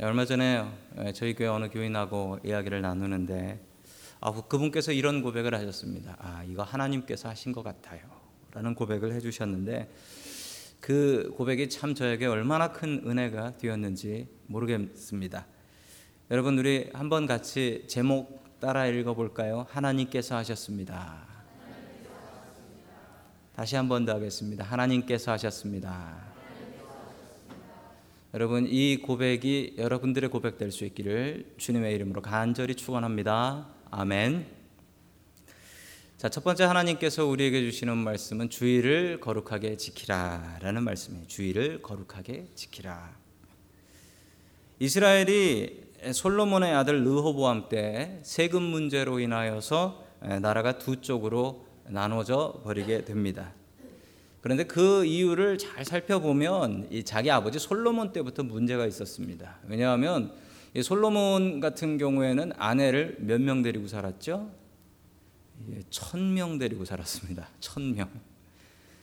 얼마 전에 저희 교회 어느 교인하고 이야기를 나누는데 아, 그분께서 이런 고백을 하셨습니다. 아, 이거 하나님께서 하신 것 같아요. 라는 고백을 해주셨는데 그 고백이 참 저에게 얼마나 큰 은혜가 되었는지 모르겠습니다. 여러분 우리 한번 같이 제목 따라 읽어볼까요? 하나님께서 하셨습니다. 다시 한 번 더 하겠습니다. 하나님께서 하셨습니다. 여러분 이 고백이 여러분들의 고백 될 수 있기를 주님의 이름으로 간절히 축원합니다. 아멘. 자, 첫 번째 하나님께서 우리에게 주시는 말씀은 주의를 거룩하게 지키라라는 말씀이에요. 주의를 거룩하게 지키라. 이스라엘이 솔로몬의 아들 르호보암 때 세금 문제로 인하여서 나라가 두 쪽으로 나눠져 버리게 됩니다. 그런데 그 이유를 잘 살펴보면 자기 아버지 솔로몬 때부터 문제가 있었습니다. 왜냐하면 솔로몬 같은 경우에는 아내를 몇 명 데리고 살았죠? 천 명 데리고 살았습니다. 천 명.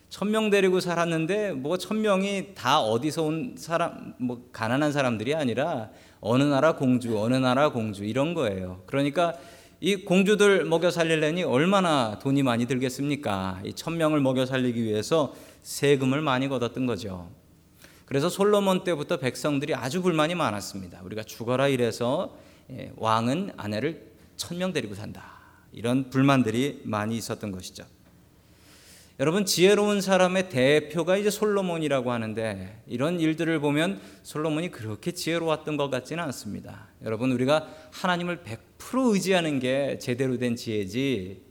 천명 데리고 살았는데 뭐 천 명이 다 어디서 온 사람 뭐 가난한 사람들이 아니라 어느 나라 공주, 어느 나라 공주 이런 거예요. 그러니까 이 공주들 먹여 살리려니 얼마나 돈이 많이 들겠습니까? 이 천명을 먹여 살리기 위해서 세금을 많이 걷었던 거죠. 그래서 솔로몬 때부터 백성들이 아주 불만이 많았습니다. 우리가 죽어라 이래서 예, 왕은 아내를 천명 데리고 산다. 이런 불만들이 많이 있었던 것이죠. 여러분 지혜로운 사람의 대표가 이제 솔로몬이라고 하는데 이런 일들을 보면 솔로몬이 그렇게 지혜로웠던 것 같지는 않습니다. 여러분 우리가 하나님을 100% 의지하는 게 제대로 된 지혜지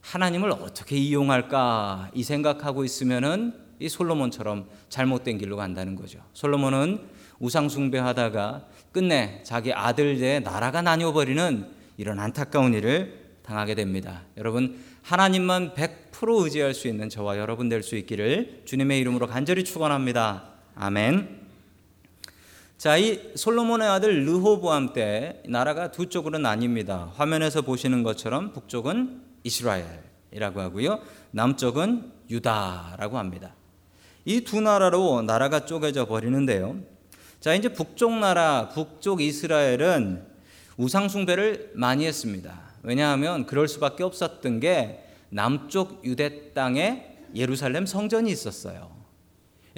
하나님을 어떻게 이용할까 이 생각하고 있으면은 이 솔로몬처럼 잘못된 길로 간다는 거죠. 솔로몬은 우상 숭배하다가 끝내 자기 아들의 나라가 나뉘어 버리는 이런 안타까운 일을 당하게 됩니다. 여러분 하나님만 100% 의지할 수 있는 저와 여러분 될 수 있기를 주님의 이름으로 간절히 축원합니다. 아멘. 자, 이 솔로몬의 아들 르호보암 때 나라가 두 쪽으로 나뉩니다. 화면에서 보시는 것처럼 북쪽은 이스라엘이라고 하고요. 남쪽은 유다라고 합니다. 이 두 나라로 나라가 쪼개져 버리는데요. 자, 이제 북쪽 나라, 북쪽 이스라엘은 우상숭배를 많이 했습니다. 왜냐하면 그럴 수밖에 없었던 게 남쪽 유대 땅에 예루살렘 성전이 있었어요.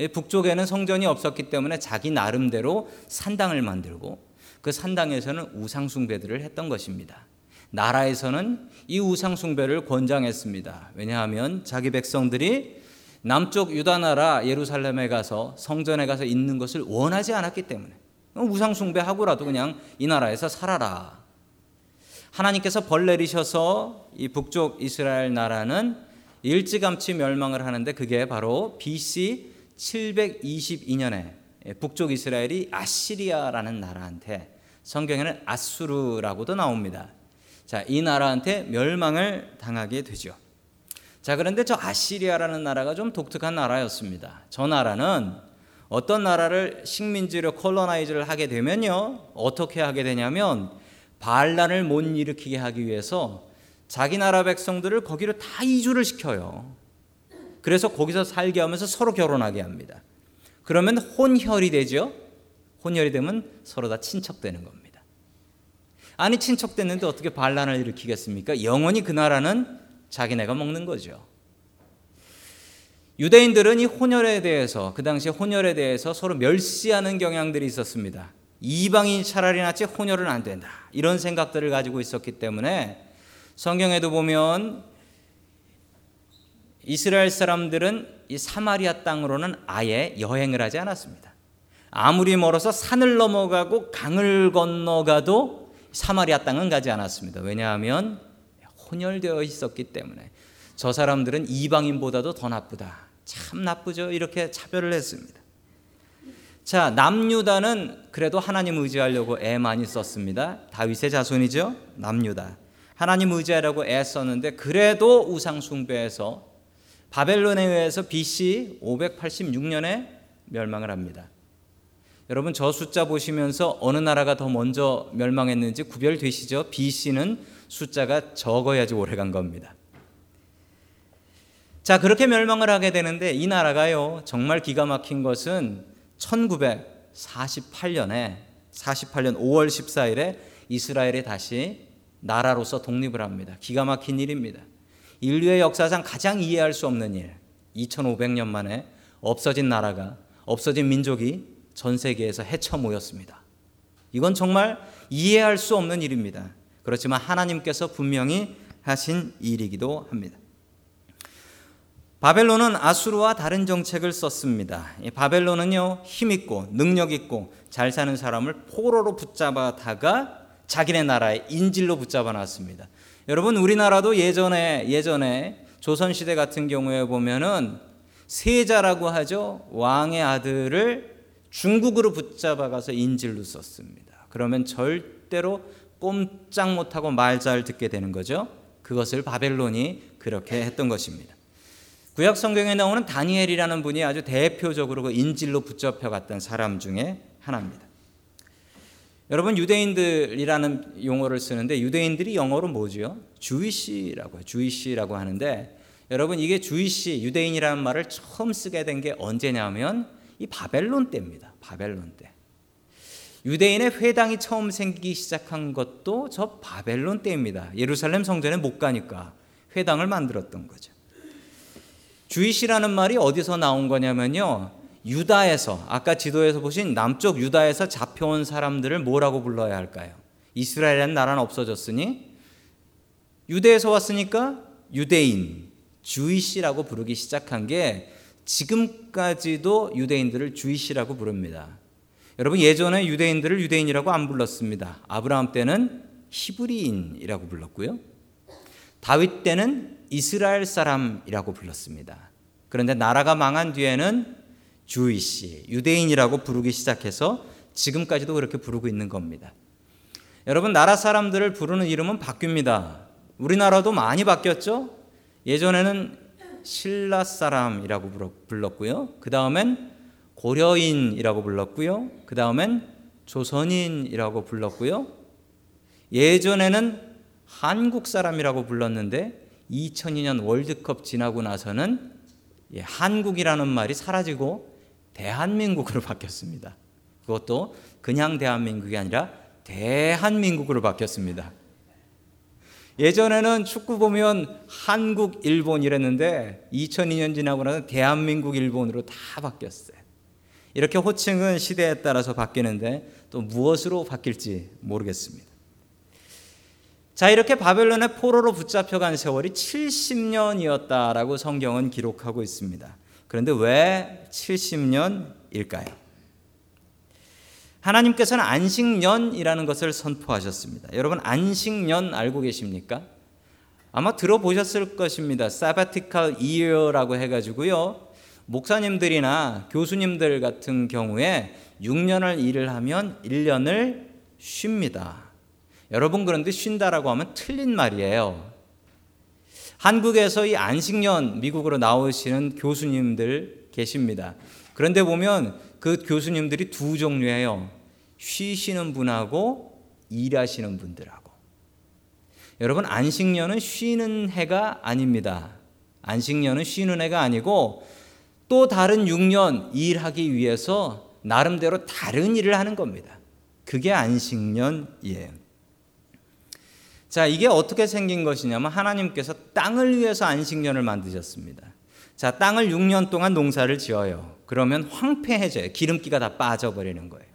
북쪽에는 성전이 없었기 때문에 자기 나름대로 산당을 만들고 그 산당에서는 우상숭배들을 했던 것입니다. 나라에서는 이 우상숭배를 권장했습니다. 왜냐하면 자기 백성들이 남쪽 유다 나라 예루살렘에 가서 성전에 가서 있는 것을 원하지 않았기 때문에 우상숭배하고라도 그냥 이 나라에서 살아라. 하나님께서 벌 내리셔서 이 북쪽 이스라엘 나라는 일찌감치 멸망을 하는데 그게 바로 BC 722년에 북쪽 이스라엘이 아시리아라는 나라한테 성경에는 아수르라고도 나옵니다. 자, 이 나라한테 멸망을 당하게 되죠. 자, 그런데 저 아시리아라는 나라가 좀 독특한 나라였습니다. 저 나라는 어떤 나라를 식민지로 콜로나이즈를 하게 되면요. 어떻게 하게 되냐면 반란을 못 일으키게 하기 위해서 자기 나라 백성들을 거기로 다 이주를 시켜요. 그래서 거기서 살게 하면서 서로 결혼하게 합니다. 그러면 혼혈이 되죠. 혼혈이 되면 서로 다 친척되는 겁니다. 아니 친척됐는데 어떻게 반란을 일으키겠습니까? 영원히 그 나라는 자기네가 먹는 거죠. 유대인들은 이 혼혈에 대해서 그 당시 혼혈에 대해서 서로 멸시하는 경향들이 있었습니다. 이방인 차라리 낫지 혼혈은 안 된다. 이런 생각들을 가지고 있었기 때문에 성경에도 보면 이스라엘 사람들은 이 사마리아 땅으로는 아예 여행을 하지 않았습니다. 아무리 멀어서 산을 넘어가고 강을 건너가도 사마리아 땅은 가지 않았습니다. 왜냐하면 혼혈되어 있었기 때문에 저 사람들은 이방인보다도 더 나쁘다. 참 나쁘죠. 이렇게 차별을 했습니다. 자, 남유다는 그래도 하나님 의지하려고 애 많이 썼습니다. 다윗의 자손이죠. 남유다. 하나님 의지하려고 애 썼는데 그래도 우상 숭배해서 바벨론에 의해서 BC 586년에 멸망을 합니다. 여러분 저 숫자 보시면서 어느 나라가 더 먼저 멸망했는지 구별되시죠? BC는 숫자가 적어야지 오래 간 겁니다. 자, 그렇게 멸망을 하게 되는데 이 나라가요. 정말 기가 막힌 것은 1948년에 48년 5월 14일에 이스라엘이 다시 나라로서 독립을 합니다. 기가 막힌 일입니다. 인류의 역사상 가장 이해할 수 없는 일. 2500년 만에 없어진 나라가 없어진 민족이 전 세계에서 헤쳐 모였습니다. 이건 정말 이해할 수 없는 일입니다. 그렇지만 하나님께서 분명히 하신 일이기도 합니다. 바벨론은 아수르와 다른 정책을 썼습니다. 바벨론은요, 힘있고, 능력있고, 잘 사는 사람을 포로로 붙잡아다가 자기네 나라의 인질로 붙잡아 놨습니다. 여러분, 우리나라도 예전에, 예전에 조선 시대 같은 경우에 보면은 세자라고 하죠. 왕의 아들을 중국으로 붙잡아 가서 인질로 썼습니다. 그러면 절대로 꼼짝 못하고 말 잘 듣게 되는 거죠. 그것을 바벨론이 그렇게 했던 것입니다. 구약 성경에 나오는 다니엘이라는 분이 아주 대표적으로 그 인질로 붙잡혀 갔던 사람 중에 하나입니다. 여러분 유대인들이라는 용어를 쓰는데 유대인들이 영어로 뭐지요? 주이시라고 주이시라고 하는데 여러분 이게 주이시 유대인이라는 말을 처음 쓰게 된 게 언제냐면 이 바벨론 때입니다. 바벨론 때. 유대인의 회당이 처음 생기기 시작한 것도 저 바벨론 때입니다. 예루살렘 성전에 못 가니까 회당을 만들었던 거죠. 주이시라는 말이 어디서 나온 거냐면요. 유다에서 아까 지도에서 보신 남쪽 유다에서 잡혀온 사람들을 뭐라고 불러야 할까요? 이스라엘이라는 나라는 없어졌으니 유대에서 왔으니까 유대인, 주이시라고 부르기 시작한 게 지금까지도 유대인들을 주이시라고 부릅니다. 여러분 예전에 유대인들을 유대인이라고 안 불렀습니다. 아브라함 때는 히브리인이라고 불렀고요. 다윗 때는 이스라엘 사람이라고 불렀습니다. 그런데 나라가 망한 뒤에는 주이시, 유대인이라고 부르기 시작해서 지금까지도 그렇게 부르고 있는 겁니다. 여러분, 나라 사람들을 부르는 이름은 바뀝니다. 우리나라도 많이 바뀌었죠? 예전에는 신라 사람이라고 불렀고요. 그 다음엔 고려인이라고 불렀고요. 그 다음엔 조선인이라고 불렀고요. 예전에는 한국 사람이라고 불렀는데 2002년 월드컵 지나고 나서는 예, 한국이라는 말이 사라지고 대한민국으로 바뀌었습니다. 그것도 그냥 대한민국이 아니라 대한민국으로 바뀌었습니다. 예전에는 축구 보면 한국, 일본 이랬는데 2002년 지나고 나서 대한민국, 일본으로 다 바뀌었어요. 이렇게 호칭은 시대에 따라서 바뀌는데 또 무엇으로 바뀔지 모르겠습니다. 자, 이렇게 바벨론의 포로로 붙잡혀간 세월이 70년이었다라고 성경은 기록하고 있습니다. 그런데 왜 70년일까요? 하나님께서는 안식년이라는 것을 선포하셨습니다. 여러분 안식년 알고 계십니까? 아마 들어보셨을 것입니다. Sabbatical year라고 해 가지고요. 목사님들이나 교수님들 같은 경우에 6년을 일을 하면 1년을 쉽니다. 여러분 그런데 쉰다라고 하면 틀린 말이에요. 한국에서 이 안식년 미국으로 나오시는 교수님들 계십니다. 그런데 보면 그 교수님들이 두 종류예요. 쉬시는 분하고 일하시는 분들하고. 여러분 안식년은 쉬는 해가 아닙니다. 안식년은 쉬는 해가 아니고 또 다른 6년 일하기 위해서 나름대로 다른 일을 하는 겁니다. 그게 안식년이에요. 자, 이게 어떻게 생긴 것이냐면 하나님께서 땅을 위해서 안식년을 만드셨습니다. 자, 땅을 6년 동안 농사를 지어요. 그러면 황폐해져요. 기름기가 다 빠져버리는 거예요.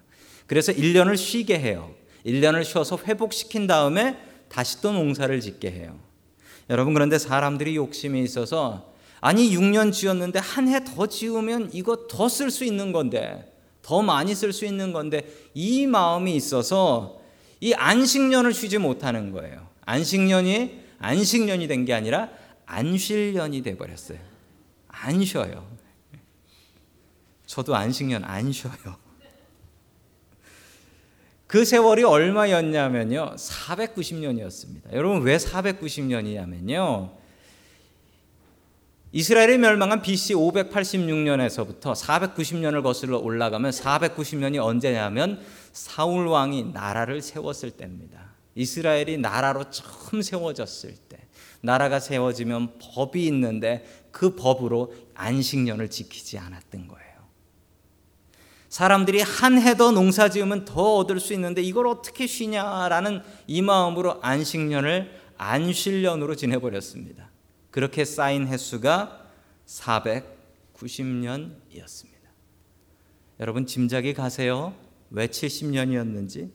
그래서 1년을 쉬게 해요. 1년을 쉬어서 회복시킨 다음에 다시 또 농사를 짓게 해요. 여러분, 그런데 사람들이 욕심이 있어서 아니, 6년 지었는데 한 해 더 지으면 이거 더 쓸 수 있는 건데, 더 많이 쓸 수 있는 건데, 이 마음이 있어서 이 안식년을 쉬지 못하는 거예요. 안식년이 안식년이 된 게 아니라 안쉴년이 돼 버렸어요. 안 쉬어요. 저도 안식년 안 쉬어요. 그 세월이 얼마였냐면요. 490년이었습니다. 여러분 왜 490년이냐면요. 이스라엘이 멸망한 BC 586년에서부터 490년을 거슬러 올라가면 490년이 언제냐면 사울 왕이 나라를 세웠을 때입니다. 이스라엘이 나라로 처음 세워졌을 때 나라가 세워지면 법이 있는데 그 법으로 안식년을 지키지 않았던 거예요. 사람들이 한 해 더 농사 지으면 더 얻을 수 있는데 이걸 어떻게 쉬냐라는 이 마음으로 안식년을 안실년으로 지내버렸습니다. 그렇게 쌓인 횟수가 490년이었습니다. 여러분 짐작이 가세요? 왜 70년이었는지?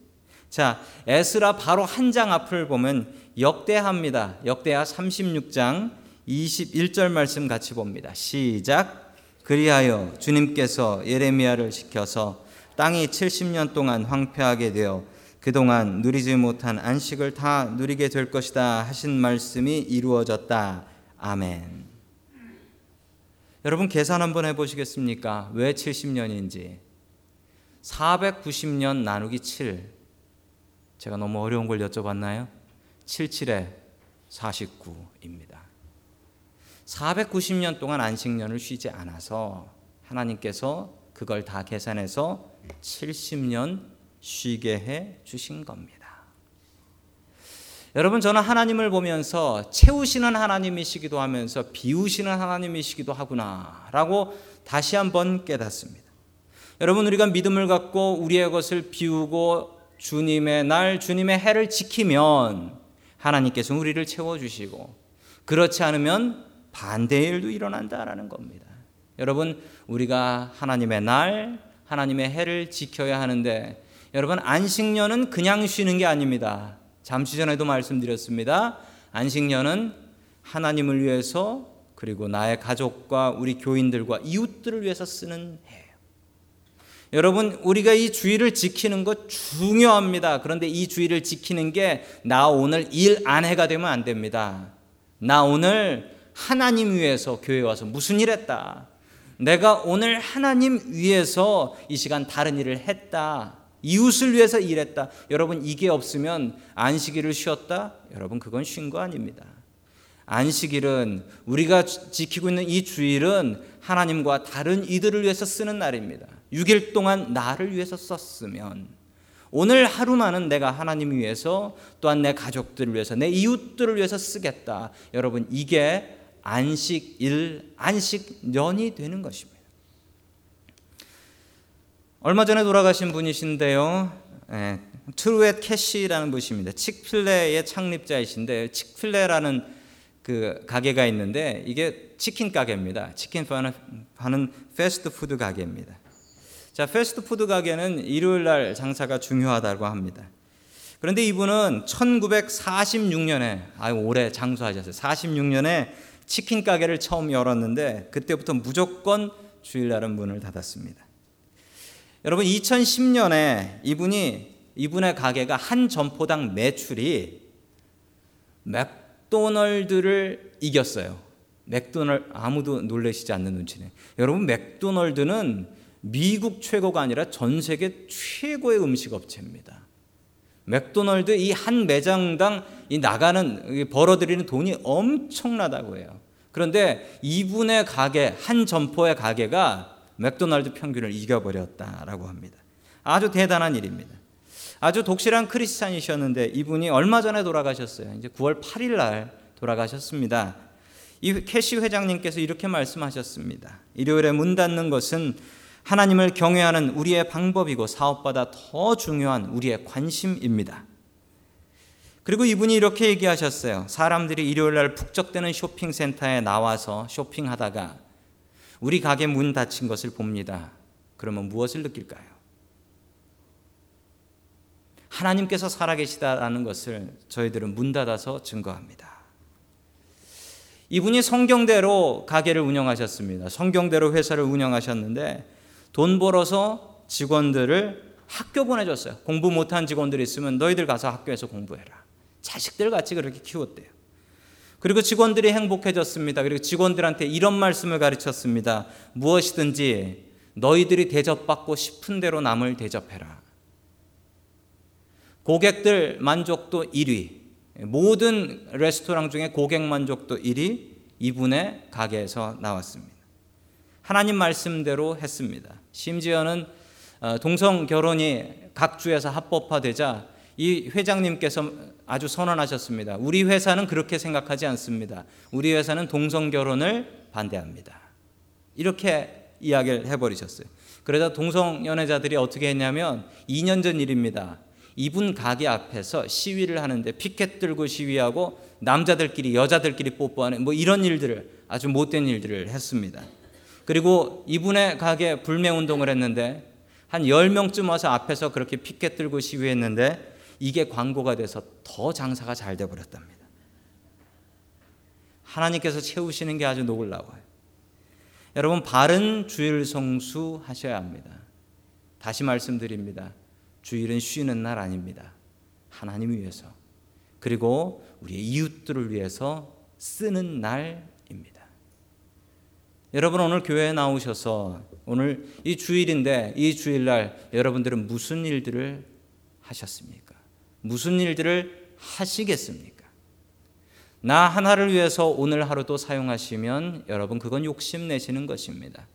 자, 에스라 바로 한 장 앞을 보면 역대합니다. 역대하 36장 21절 말씀 같이 봅니다. 시작. 그리하여 주님께서 예레미야를 시켜서 땅이 70년 동안 황폐하게 되어 그동안 누리지 못한 안식을 다 누리게 될 것이다 하신 말씀이 이루어졌다. 아멘. 여러분 계산 한번 해 보시겠습니까? 왜 70년인지. 490년 나누기 7. 제가 너무 어려운 걸 여쭤봤나요? 77에 49입니다. 490년 동안 안식년을 쉬지 않아서 하나님께서 그걸 다 계산해서 70년 쉬게 해 주신 겁니다. 여러분 저는 하나님을 보면서 채우시는 하나님이시기도 하면서 비우시는 하나님이시기도 하구나라고 다시 한번 깨닫습니다. 여러분 우리가 믿음을 갖고 우리의 것을 비우고 주님의 날 주님의 해를 지키면 하나님께서 우리를 채워 주시고 그렇지 않으면 반대의 일도 일어난다라는 겁니다. 여러분, 우리가 하나님의 날, 하나님의 해를 지켜야 하는데, 여러분, 안식년은 그냥 쉬는 게 아닙니다. 잠시 전에도 말씀드렸습니다. 안식년은 하나님을 위해서 그리고 나의 가족과 우리 교인들과 이웃들을 위해서 쓰는 해예요. 여러분, 우리가 이 주의를 지키는 것 중요합니다. 그런데 이 주의를 지키는 게 나 오늘 일 안 해가 되면 안 됩니다. 나 오늘 하나님 위해서 교회 와서 무슨 일 했다. 내가 오늘 하나님 위해서 이 시간 다른 일을 했다. 이웃을 위해서 일했다. 여러분 이게 없으면 안식일을 쉬었다? 여러분 그건 쉰 거 아닙니다. 안식일은 우리가 지키고 있는 이 주일은 하나님과 다른 이들을 위해서 쓰는 날입니다. 6일 동안 나를 위해서 썼으면 오늘 하루만은 내가 하나님 위해서 또한 내 가족들을 위해서 내 이웃들을 위해서 쓰겠다. 여러분 이게 안식일, 안식년이 되는 것입니다. 얼마 전에 돌아가신 분이신데요. 예, 트루엣 캐시라는 분이십니다. 칙필레의 창립자이신데 칙필레라는 그 가게가 있는데 이게 치킨 가게입니다. 치킨 파는 패스트푸드 가게입니다. 자, 패스트푸드 가게는 일요일 날 장사가 중요하다고 합니다. 그런데 이분은 1946년에 아 올해 장수하셨어요. 46년에 치킨 가게를 처음 열었는데 그때부터 무조건 주일날은 문을 닫았습니다. 여러분 2010년에 이분이 이분의 가게가 한 점포당 매출이 맥도널드를 이겼어요. 맥도널 아무도 놀라시지 않는 눈치네. 여러분 맥도널드는 미국 최고가 아니라 전 세계 최고의 음식 업체입니다. 맥도널드 이 한 매장당 이 나가는 벌어들이는 돈이 엄청나다고 해요. 그런데 이분의 가게 한 점포의 가게가 맥도날드 평균을 이겨버렸다라고 합니다. 아주 대단한 일입니다. 아주 독실한 크리스찬이셨는데 이분이 얼마 전에 돌아가셨어요. 이제 9월 8일 날 돌아가셨습니다. 이 캐시 회장님께서 이렇게 말씀하셨습니다. 일요일에 문 닫는 것은 하나님을 경외하는 우리의 방법이고 사업보다 더 중요한 우리의 관심입니다. 그리고 이분이 이렇게 얘기하셨어요. 사람들이 일요일 날 북적대는 쇼핑센터에 나와서 쇼핑하다가 우리 가게 문 닫힌 것을 봅니다. 그러면 무엇을 느낄까요? 하나님께서 살아계시다라는 것을 저희들은 문 닫아서 증거합니다. 이분이 성경대로 가게를 운영하셨습니다. 성경대로 회사를 운영하셨는데 돈 벌어서 직원들을 학교 보내줬어요. 공부 못한 직원들이 있으면 너희들 가서 학교에서 공부해라. 자식들 같이 그렇게 키웠대요. 그리고 직원들이 행복해졌습니다. 그리고 직원들한테 이런 말씀을 가르쳤습니다. 무엇이든지 너희들이 대접받고 싶은 대로 남을 대접해라. 고객들 만족도 1위. 모든 레스토랑 중에 고객 만족도 1위 이분의 가게에서 나왔습니다. 하나님 말씀대로 했습니다. 심지어는 어, 동성 결혼이 각 주에서 합법화되자 이 회장님께서 아주 선언하셨습니다. 우리 회사는 그렇게 생각하지 않습니다. 우리 회사는 동성 결혼을 반대합니다. 이렇게 이야기를 해버리셨어요. 그러자 동성 연애자들이 어떻게 했냐면 2년 전 일입니다. 이분 가게 앞에서 시위를 하는데 피켓 들고 시위하고 남자들끼리 여자들끼리 뽀뽀하는 뭐 이런 일들을 아주 못된 일들을 했습니다. 그리고 이분의 가게 불매 운동을 했는데 한 10명쯤 와서 앞에서 그렇게 피켓 들고 시위했는데 이게 광고가 돼서 더 장사가 잘 돼 버렸답니다. 하나님께서 채우시는 게 아주 놀라워요. 여러분 바른 주일 성수 하셔야 합니다. 다시 말씀드립니다. 주일은 쉬는 날 아닙니다. 하나님 위해서 그리고 우리의 이웃들을 위해서 쓰는 날입니다. 여러분 오늘 교회에 나오셔서 오늘 이 주일인데 이 주일날 여러분들은 무슨 일들을 하셨습니까? 무슨 일들을 하시겠습니까? 나 하나를 위해서 오늘 하루도 사용하시면 여러분 그건 욕심 내시는 것입니다.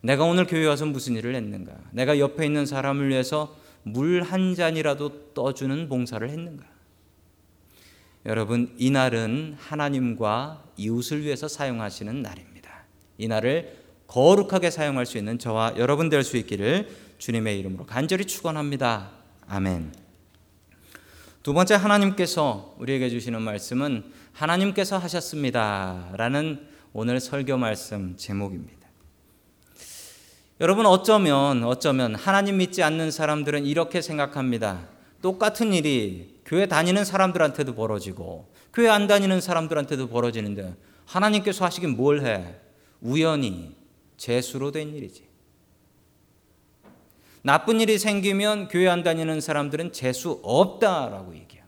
내가 오늘 교회 와서 무슨 일을 했는가? 내가 옆에 있는 사람을 위해서 물 한 잔이라도 떠주는 봉사를 했는가? 여러분, 이 날은 하나님과 이웃을 위해서 사용하시는 날입니다. 이 날을 거룩하게 사용할 수 있는 저와 여러분 될 수 있기를 주님의 이름으로 간절히 축원합니다. 아멘. 두 번째 하나님께서 우리에게 주시는 말씀은 하나님께서 하셨습니다라는 오늘 설교 말씀 제목입니다. 여러분 어쩌면 어쩌면 하나님 믿지 않는 사람들은 이렇게 생각합니다. 똑같은 일이 교회 다니는 사람들한테도 벌어지고 교회 안 다니는 사람들한테도 벌어지는데 하나님께서 하시긴 뭘 해? 우연히 재수로 된 일이지. 나쁜 일이 생기면 교회 안 다니는 사람들은 재수 없다라고 얘기합니다.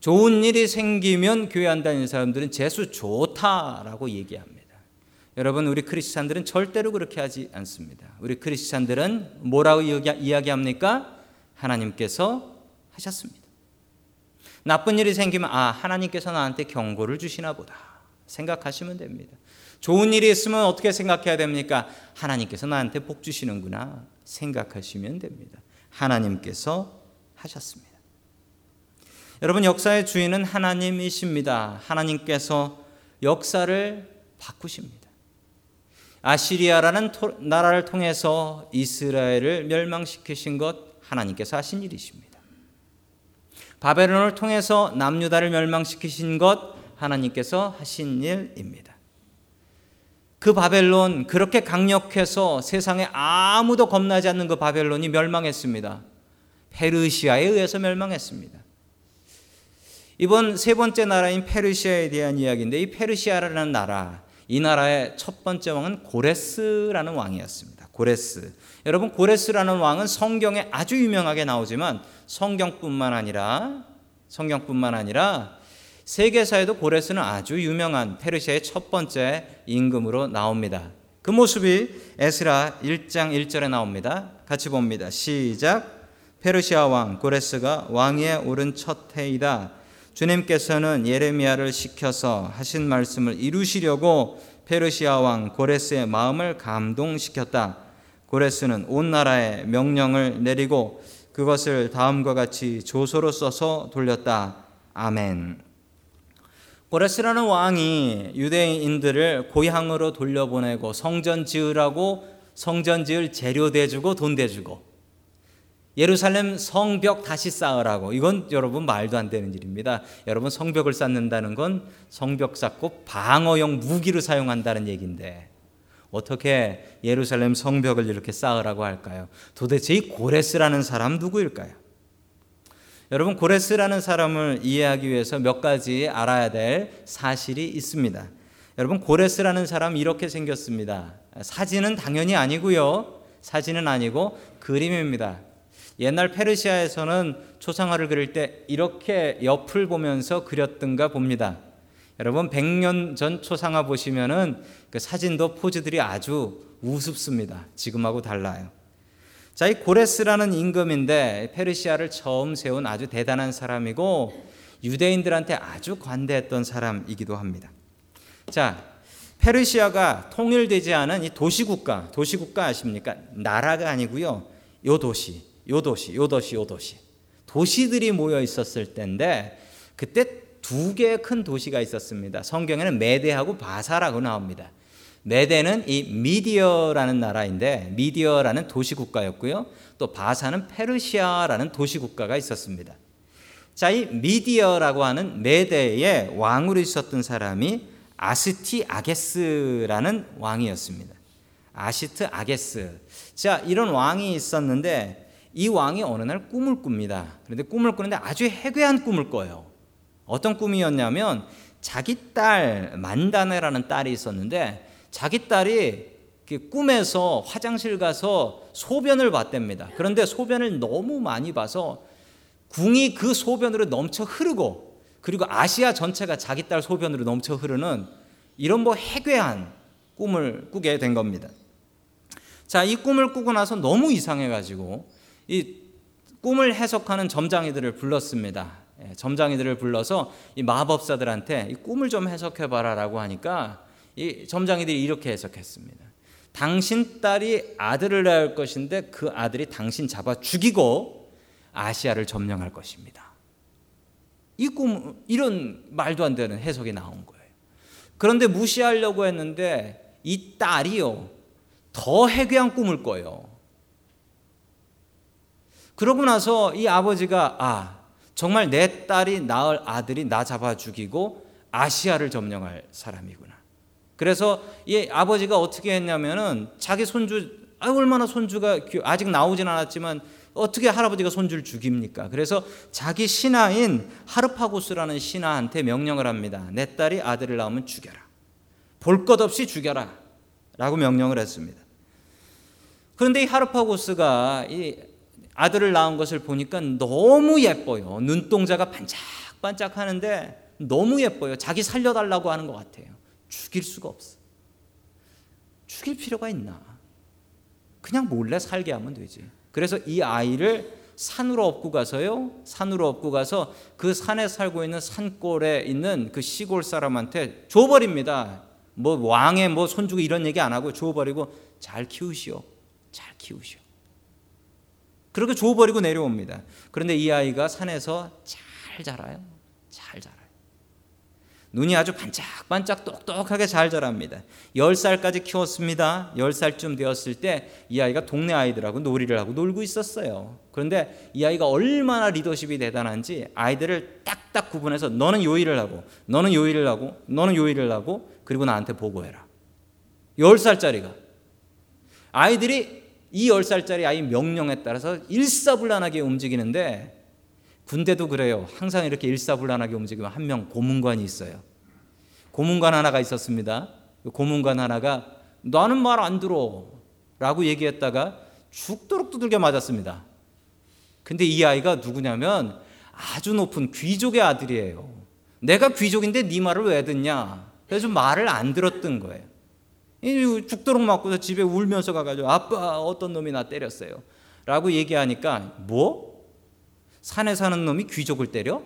좋은 일이 생기면 교회 안 다니는 사람들은 재수 좋다라고 얘기합니다. 여러분 우리 크리스찬들은 절대로 그렇게 하지 않습니다. 우리 크리스찬들은 뭐라고 이야기합니까? 하나님께서 하셨습니다. 나쁜 일이 생기면 아 하나님께서 나한테 경고를 주시나 보다 생각하시면 됩니다. 좋은 일이 있으면 어떻게 생각해야 됩니까? 하나님께서 나한테 복 주시는구나 생각하시면 됩니다. 하나님께서 하셨습니다. 여러분 역사의 주인은 하나님이십니다. 하나님께서 역사를 바꾸십니다. 아시리아라는 나라를 통해서 이스라엘을 멸망시키신 것 하나님께서 하신 일이십니다. 바벨론을 통해서 남유다를 멸망시키신 것 하나님께서 하신 일입니다. 그 바벨론 그렇게 강력해서 세상에 아무도 겁나지 않는 그 바벨론이 멸망했습니다. 페르시아에 의해서 멸망했습니다. 이번 세 번째 나라인 페르시아에 대한 이야기인데 이 페르시아라는 나라 이 나라의 첫 번째 왕은 고레스라는 왕이었습니다. 고레스. 여러분 고레스라는 왕은 성경에 아주 유명하게 나오지만 성경뿐만 아니라 성경뿐만 아니라 세계사에도 고레스는 아주 유명한 페르시아의 첫 번째 임금으로 나옵니다. 그 모습이 에스라 1장 1절에 나옵니다. 같이 봅니다. 시작. 페르시아 왕 고레스가 왕위에 오른 첫 해이다. 주님께서는 예레미야를 시켜서 하신 말씀을 이루시려고 페르시아 왕 고레스의 마음을 감동시켰다. 고레스는 온 나라에 명령을 내리고 그것을 다음과 같이 조서로 써서 돌렸다. 아멘. 고레스라는 왕이 유대인들을 고향으로 돌려보내고 성전 지으라고 성전 지을 재료 대주고 돈 대주고 예루살렘 성벽 다시 쌓으라고. 이건 여러분 말도 안 되는 일입니다. 여러분 성벽을 쌓는다는 건 성벽 쌓고 방어용 무기로 사용한다는 얘기인데 어떻게 예루살렘 성벽을 이렇게 쌓으라고 할까요? 도대체 이 고레스라는 사람 누구일까요? 여러분 고레스라는 사람을 이해하기 위해서 몇 가지 알아야 될 사실이 있습니다. 여러분 고레스라는 사람 이렇게 생겼습니다. 사진은 당연히 아니고요. 사진은 아니고 그림입니다. 옛날 페르시아에서는 초상화를 그릴 때 이렇게 옆을 보면서 그렸던가 봅니다. 여러분 100년 전 초상화 보시면은 그 사진도 포즈들이 아주 우습습니다. 지금하고 달라요. 자, 이 고레스라는 임금인데 페르시아를 처음 세운 아주 대단한 사람이고 유대인들한테 아주 관대했던 사람이기도 합니다. 자, 페르시아가 통일되지 않은 이 도시국가, 도시국가 아십니까? 나라가 아니고요. 요 도시, 요 도시, 요 도시, 요 도시. 도시들이 모여 있었을 때인데 그때 두 개의 큰 도시가 있었습니다. 성경에는 메대하고 바사라고 나옵니다. 메대는 이 미디어라는 나라인데 미디어라는 도시 국가였고요. 또 바사는 페르시아라는 도시 국가가 있었습니다. 자, 이 미디어라고 하는 메대의 왕으로 있었던 사람이 아스티 아게스라는 왕이었습니다. 아시트 아게스. 자, 이런 왕이 있었는데 이 왕이 어느 날 꿈을 꿉니다. 그런데 꿈을 꾸는데 아주 해괴한 꿈을 꿔요. 어떤 꿈이었냐면 자기 딸 만다네라는 딸이 있었는데 자기 딸이 꿈에서 화장실 가서 소변을 봤답니다. 그런데 소변을 너무 많이 봐서 궁이 그 소변으로 넘쳐 흐르고 그리고 아시아 전체가 자기 딸 소변으로 넘쳐 흐르는 이런 뭐 해괴한 꿈을 꾸게 된 겁니다. 자, 이 꿈을 꾸고 나서 너무 이상해가지고 이 꿈을 해석하는 점장이들을 불렀습니다. 예, 점장이들을 불러서 이 마법사들한테 이 꿈을 좀 해석해봐라라고 하니까 이 점장이들이 이렇게 해석했습니다. 당신 딸이 아들을 낳을 것인데 그 아들이 당신 잡아 죽이고 아시아를 점령할 것입니다. 이 꿈, 이런 말도 안 되는 해석이 나온 거예요. 그런데 무시하려고 했는데 이 딸이요, 더 해괴한 꿈을 꿔요. 그러고 나서 이 아버지가 아 정말 내 딸이 낳을 아들이 나 잡아 죽이고 아시아를 점령할 사람이구나. 그래서 이 아버지가 어떻게 했냐면은 자기 손주 아 얼마나 손주가 아직 나오진 않았지만 어떻게 할아버지가 손주를 죽입니까? 그래서 자기 신하인 하르파고스라는 신하한테 명령을 합니다. 내 딸이 아들을 낳으면 죽여라. 볼 것 없이 죽여라. 라고 명령을 했습니다. 그런데 이 하르파고스가 이 아들을 낳은 것을 보니까 너무 예뻐요. 눈동자가 반짝반짝 하는데 너무 예뻐요. 자기 살려달라고 하는 것 같아요. 죽일 수가 없어. 죽일 필요가 있나? 그냥 몰래 살게 하면 되지. 그래서 이 아이를 산으로 업고 가서요. 산으로 업고 가서 그 산에 살고 있는 산골에 있는 그 시골 사람한테 줘버립니다. 뭐 왕의 뭐 손주고 이런 얘기 안 하고 줘버리고 잘 키우시오. 잘 키우시오. 그렇게 줘버리고 내려옵니다. 그런데 이 아이가 산에서 잘 자라요. 잘 자라요. 눈이 아주 반짝반짝 똑똑하게 잘 자랍니다. 10살까지 키웠습니다. 10살쯤 되었을 때 이 아이가 동네 아이들하고 놀이를 하고 놀고 있었어요. 그런데 이 아이가 얼마나 리더십이 대단한지 아이들을 딱딱 구분해서 너는 요 일을 하고 너는 요 일을 하고 너는 요 일을 하고 그리고 나한테 보고해라. 10살짜리가 아이들이 이 10살짜리 아이 명령에 따라서 일사불란하게 움직이는데 군대도 그래요. 항상 이렇게 일사불란하게 움직이면 한 명 고문관이 있어요. 고문관 하나가 있었습니다. 그 고문관 하나가 나는 말 안 들어 라고 얘기했다가 죽도록 두들겨 맞았습니다. 근데 이 아이가 누구냐면 아주 높은 귀족의 아들이에요. 내가 귀족인데 네 말을 왜 듣냐? 그래서 말을 안 들었던 거예요. 죽도록 맞고서 집에 울면서 가가지고 아빠 어떤 놈이 나 때렸어요. 라고 얘기하니까 뭐? 산에 사는 놈이 귀족을 때려?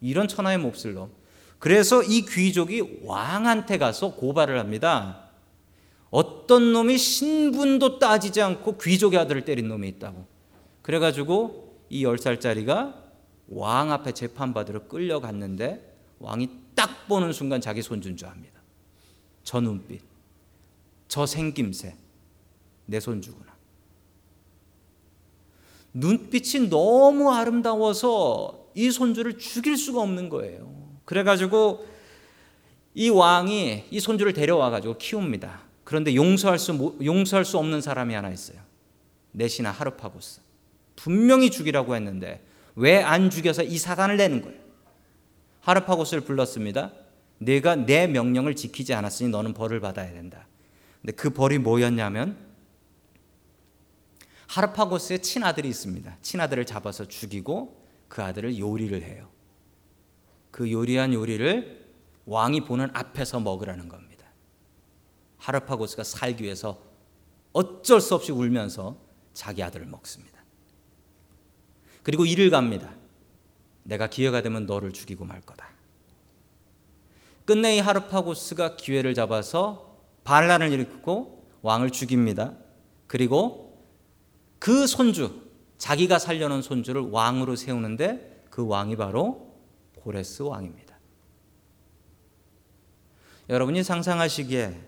이런 천하의 몹쓸 놈. 그래서 이 귀족이 왕한테 가서 고발을 합니다. 어떤 놈이 신분도 따지지 않고 귀족의 아들을 때린 놈이 있다고. 그래가지고 이 10살짜리가 왕 앞에 재판받으러 끌려갔는데 왕이 딱 보는 순간 자기 손준 줄 압니다. 저 눈빛. 저 생김새 내 손주구나. 눈빛이 너무 아름다워서 이 손주를 죽일 수가 없는 거예요. 그래가지고 이 왕이 이 손주를 데려와가지고 키웁니다. 그런데 용서할 수, 용서할 수 없는 사람이 하나 있어요. 내시나 하르파고스. 분명히 죽이라고 했는데 왜 안 죽여서 이 사단을 내는 거예요? 하르파고스를 불렀습니다. 내가 내 명령을 지키지 않았으니 너는 벌을 받아야 된다. 근데 그 벌이 뭐였냐면 하르파고스의 친아들이 있습니다. 친아들을 잡아서 죽이고 그 아들을 요리를 해요. 그 요리한 요리를 왕이 보는 앞에서 먹으라는 겁니다. 하르파고스가 살기 위해서 어쩔 수 없이 울면서 자기 아들을 먹습니다. 그리고 이를 갑니다. 내가 기회가 되면 너를 죽이고 말 거다. 끝내 이 하르파고스가 기회를 잡아서 반란을 일으키고 왕을 죽입니다. 그리고 그 손주, 자기가 살려놓은 손주를 왕으로 세우는데 그 왕이 바로 고레스 왕입니다. 여러분이 상상하시기에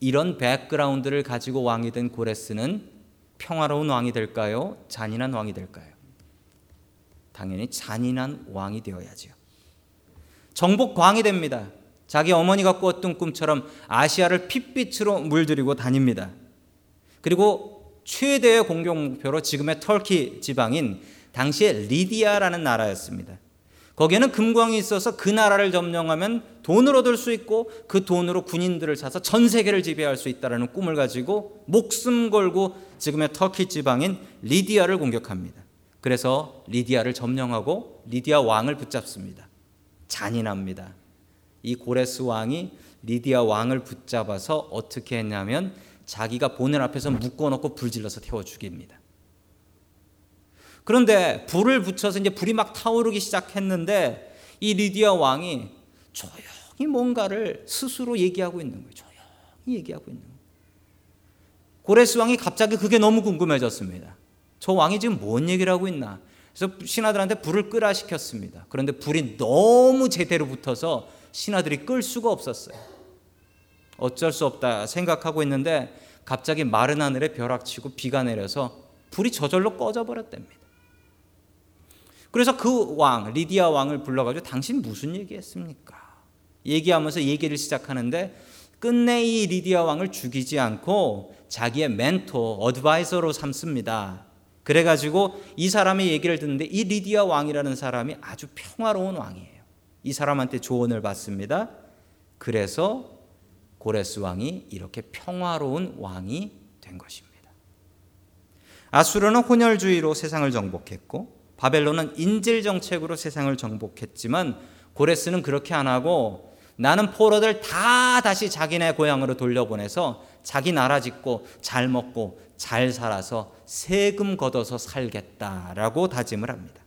이런 백그라운드를 가지고 왕이 된 고레스는 평화로운 왕이 될까요? 잔인한 왕이 될까요? 당연히 잔인한 왕이 되어야죠. 정복 광이 됩니다. 자기 어머니가 꾸었던 꿈처럼 아시아를 핏빛으로 물들이고 다닙니다. 그리고 최대의 공격 목표로 지금의 터키 지방인 당시에 리디아라는 나라였습니다. 거기에는 금광이 있어서 그 나라를 점령하면 돈을 얻을 수 있고 그 돈으로 군인들을 사서 전 세계를 지배할 수 있다라는 꿈을 가지고 목숨 걸고 지금의 터키 지방인 리디아를 공격합니다. 그래서 리디아를 점령하고 리디아 왕을 붙잡습니다. 잔인합니다. 이 고레스 왕이 리디아 왕을 붙잡아서 어떻게 했냐면 자기가 보는 앞에서 묶어놓고 불질러서 태워 죽입니다. 그런데 불을 붙여서 이제 불이 막 타오르기 시작했는데 이 리디아 왕이 조용히 뭔가를 스스로 얘기하고 있는 거예요. 조용히 얘기하고 있는 거예요. 고레스 왕이 갑자기 그게 너무 궁금해졌습니다. 저 왕이 지금 뭔 얘기를 하고 있나? 그래서 신하들한테 불을 끄라 시켰습니다. 그런데 불이 너무 제대로 붙어서 신하들이 끌 수가 없었어요. 어쩔 수 없다 생각하고 있는데 갑자기 마른 하늘에 벼락치고 비가 내려서 불이 저절로 꺼져 버렸답니다. 그래서 그 왕, 리디아 왕을 불러가지고 당신 무슨 얘기 했습니까? 얘기하면서 얘기를 시작하는데 끝내 이 리디아 왕을 죽이지 않고 자기의 멘토, 어드바이저로 삼습니다. 그래가지고 이 사람의 얘기를 듣는데 이 리디아 왕이라는 사람이 아주 평화로운 왕이에요. 이 사람한테 조언을 받습니다. 그래서 고레스 왕이 이렇게 평화로운 왕이 된 것입니다. 아수르는 혼혈주의로 세상을 정복했고 바벨론은 인질 정책으로 세상을 정복했지만 고레스는 그렇게 안 하고 나는 포로들 다 다시 자기네 고향으로 돌려보내서 자기 나라 짓고 잘 먹고 잘 살아서 세금 걷어서 살겠다라고 다짐을 합니다.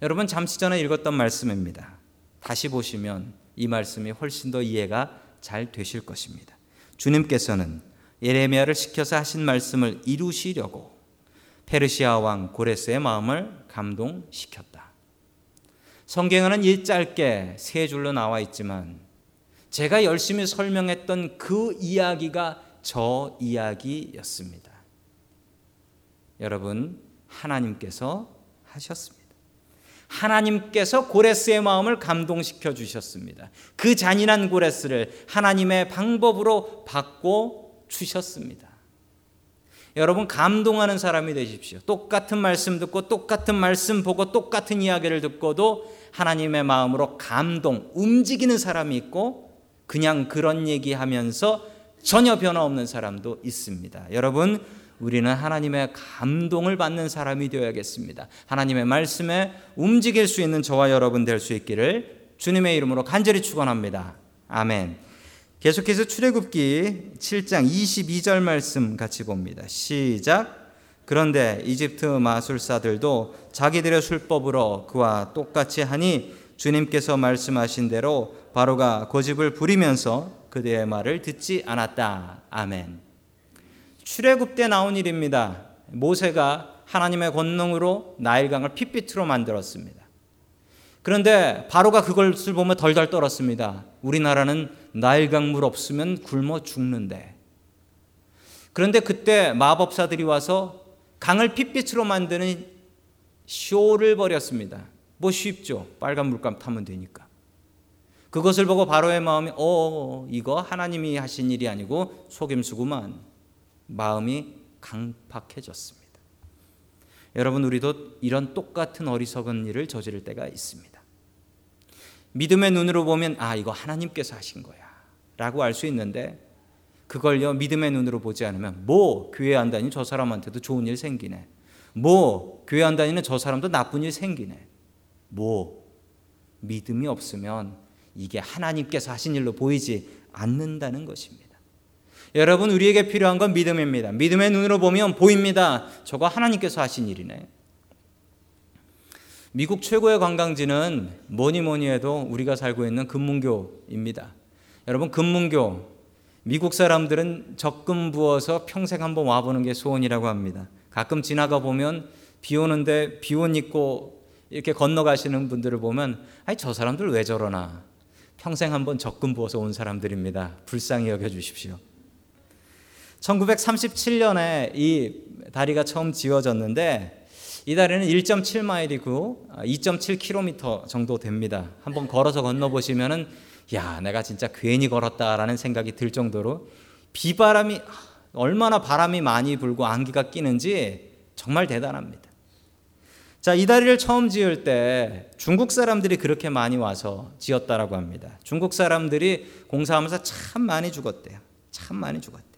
여러분 잠시 전에 읽었던 말씀입니다. 다시 보시면 이 말씀이 훨씬 더 이해가 잘 되실 것입니다. 주님께서는 예레미야를 시켜서 하신 말씀을 이루시려고 페르시아 왕 고레스의 마음을 감동시켰다. 성경에는 이 짧게 세 줄로 나와 있지만 제가 열심히 설명했던 그 이야기가 저 이야기였습니다. 여러분, 하나님께서 하셨습니다. 하나님께서 고레스의 마음을 감동시켜 주셨습니다. 그 잔인한 고레스를 하나님의 방법으로 바꿔 주셨습니다. 여러분 감동하는 사람이 되십시오. 똑같은 말씀 듣고 똑같은 말씀 보고 똑같은 이야기를 듣고도 하나님의 마음으로 감동, 움직이는 사람이 있고 그냥 그런 얘기하면서 전혀 변화 없는 사람도 있습니다. 여러분 우리는 하나님의 감동을 받는 사람이 되어야겠습니다. 하나님의 말씀에 움직일 수 있는 저와 여러분 될 수 있기를 주님의 이름으로 간절히 축원합니다. 아멘. 계속해서 출애굽기 7장 22절 말씀 같이 봅니다. 시작. 그런데 이집트 마술사들도 자기들의 술법으로 그와 똑같이 하니 주님께서 말씀하신 대로 바로가 고집을 부리면서 그들의 말을 듣지 않았다. 아멘. 출애굽 때 나온 일입니다. 모세가 하나님의 권능으로 나일강을 핏빛으로 만들었습니다. 그런데 바로가 그것을 보면 덜덜 떨었습니다. 우리나라는 나일강 물 없으면 굶어 죽는데. 그런데 그때 마법사들이 와서 강을 핏빛으로 만드는 쇼를 벌였습니다. 뭐 쉽죠. 빨간 물감 타면 되니까. 그것을 보고 바로의 마음이 어 이거 하나님이 하신 일이 아니고 속임수구만. 마음이 강팍해졌습니다. 여러분 우리도 이런 똑같은 어리석은 일을 저지를 때가 있습니다. 믿음의 눈으로 보면 아 이거 하나님께서 하신 거야 라고 알 수 있는데 그걸요 믿음의 눈으로 보지 않으면 뭐 교회 안 다니 저 사람한테도 좋은 일 생기네. 뭐 교회 안 다니는 저 사람도 나쁜 일 생기네. 뭐 믿음이 없으면 이게 하나님께서 하신 일로 보이지 않는다는 것입니다. 여러분 우리에게 필요한 건 믿음입니다. 믿음의 눈으로 보면 보입니다. 저거 하나님께서 하신 일이네. 미국 최고의 관광지는 뭐니 뭐니 해도 우리가 살고 있는 금문교입니다. 여러분 금문교 미국 사람들은 적금 부어서 평생 한번 와보는 게 소원이라고 합니다. 가끔 지나가 보면 비 오는데 비옷 입고 이렇게 건너가시는 분들을 보면 아니 저 사람들 왜 저러나 평생 한번 적금 부어서 온 사람들입니다. 불쌍히 여겨 주십시오. 1937년에 이 다리가 처음 지어졌는데 이 다리는 1.7마일이고 2.7km 정도 됩니다. 한번 걸어서 건너보시면은 야, 내가 진짜 괜히 걸었다라는 생각이 들 정도로 비바람이 얼마나 바람이 많이 불고 안기가 끼는지 정말 대단합니다. 자, 이 다리를 처음 지을 때 중국 사람들이 그렇게 많이 와서 지었다라고 합니다. 중국 사람들이 공사하면서 참 많이 죽었대요. 참 많이 죽었대.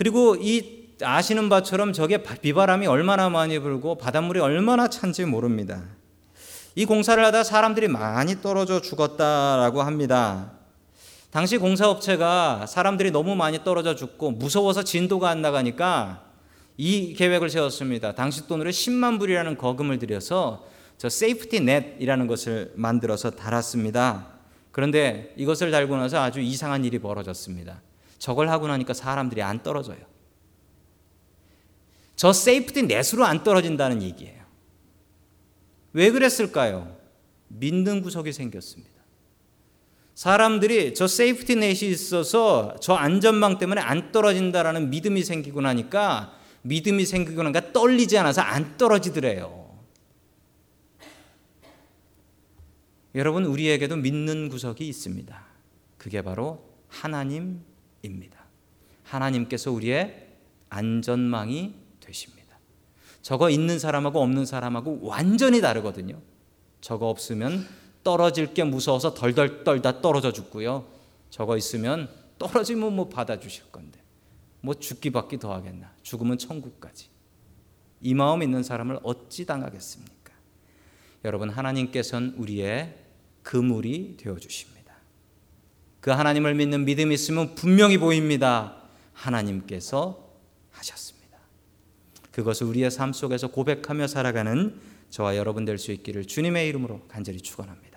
그리고 이 아시는 바처럼 저게 비바람이 얼마나 많이 불고 바닷물이 얼마나 찬지 모릅니다. 이 공사를 하다 사람들이 많이 떨어져 죽었다라고 합니다. 당시 공사업체가 사람들이 너무 많이 떨어져 죽고 무서워서 진도가 안 나가니까 이 계획을 세웠습니다. 당시 돈으로 10만 불이라는 거금을 들여서 저 safety net이라는 것을 만들어서 달았습니다. 그런데 이것을 달고 나서 아주 이상한 일이 벌어졌습니다. 저걸 하고 나니까 사람들이 안 떨어져요. 저 safety net으로 안 떨어진다는 얘기예요. 왜 그랬을까요? 믿는 구석이 생겼습니다. 사람들이 저 safety net이 있어서 저 안전망 때문에 안 떨어진다라는 믿음이 생기고 나니까 믿음이 생기고 나니까 떨리지 않아서 안 떨어지더래요. 여러분 우리에게도 믿는 구석이 있습니다. 그게 바로 하나님 입니다. 하나님께서 우리의 안전망이 되십니다. 저거 있는 사람하고 없는 사람하고 완전히 다르거든요. 저거 없으면 떨어질 게 무서워서 덜덜 떨다 떨어져 죽고요. 저거 있으면 떨어지면 뭐 받아주실 건데 뭐 죽기 받기 더 하겠나. 죽으면 천국까지. 이 마음 있는 사람을 어찌 당하겠습니까? 여러분 하나님께서는 우리의 그물이 되어 주십니다. 그 하나님을 믿는 믿음이 있으면 분명히 보입니다. 하나님께서 하셨습니다. 그것을 우리의 삶 속에서 고백하며 살아가는 저와 여러분 될 수 있기를 주님의 이름으로 간절히 축원합니다.